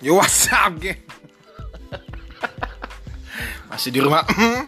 Yo what's up, geng? Masih di rumah. Hmm?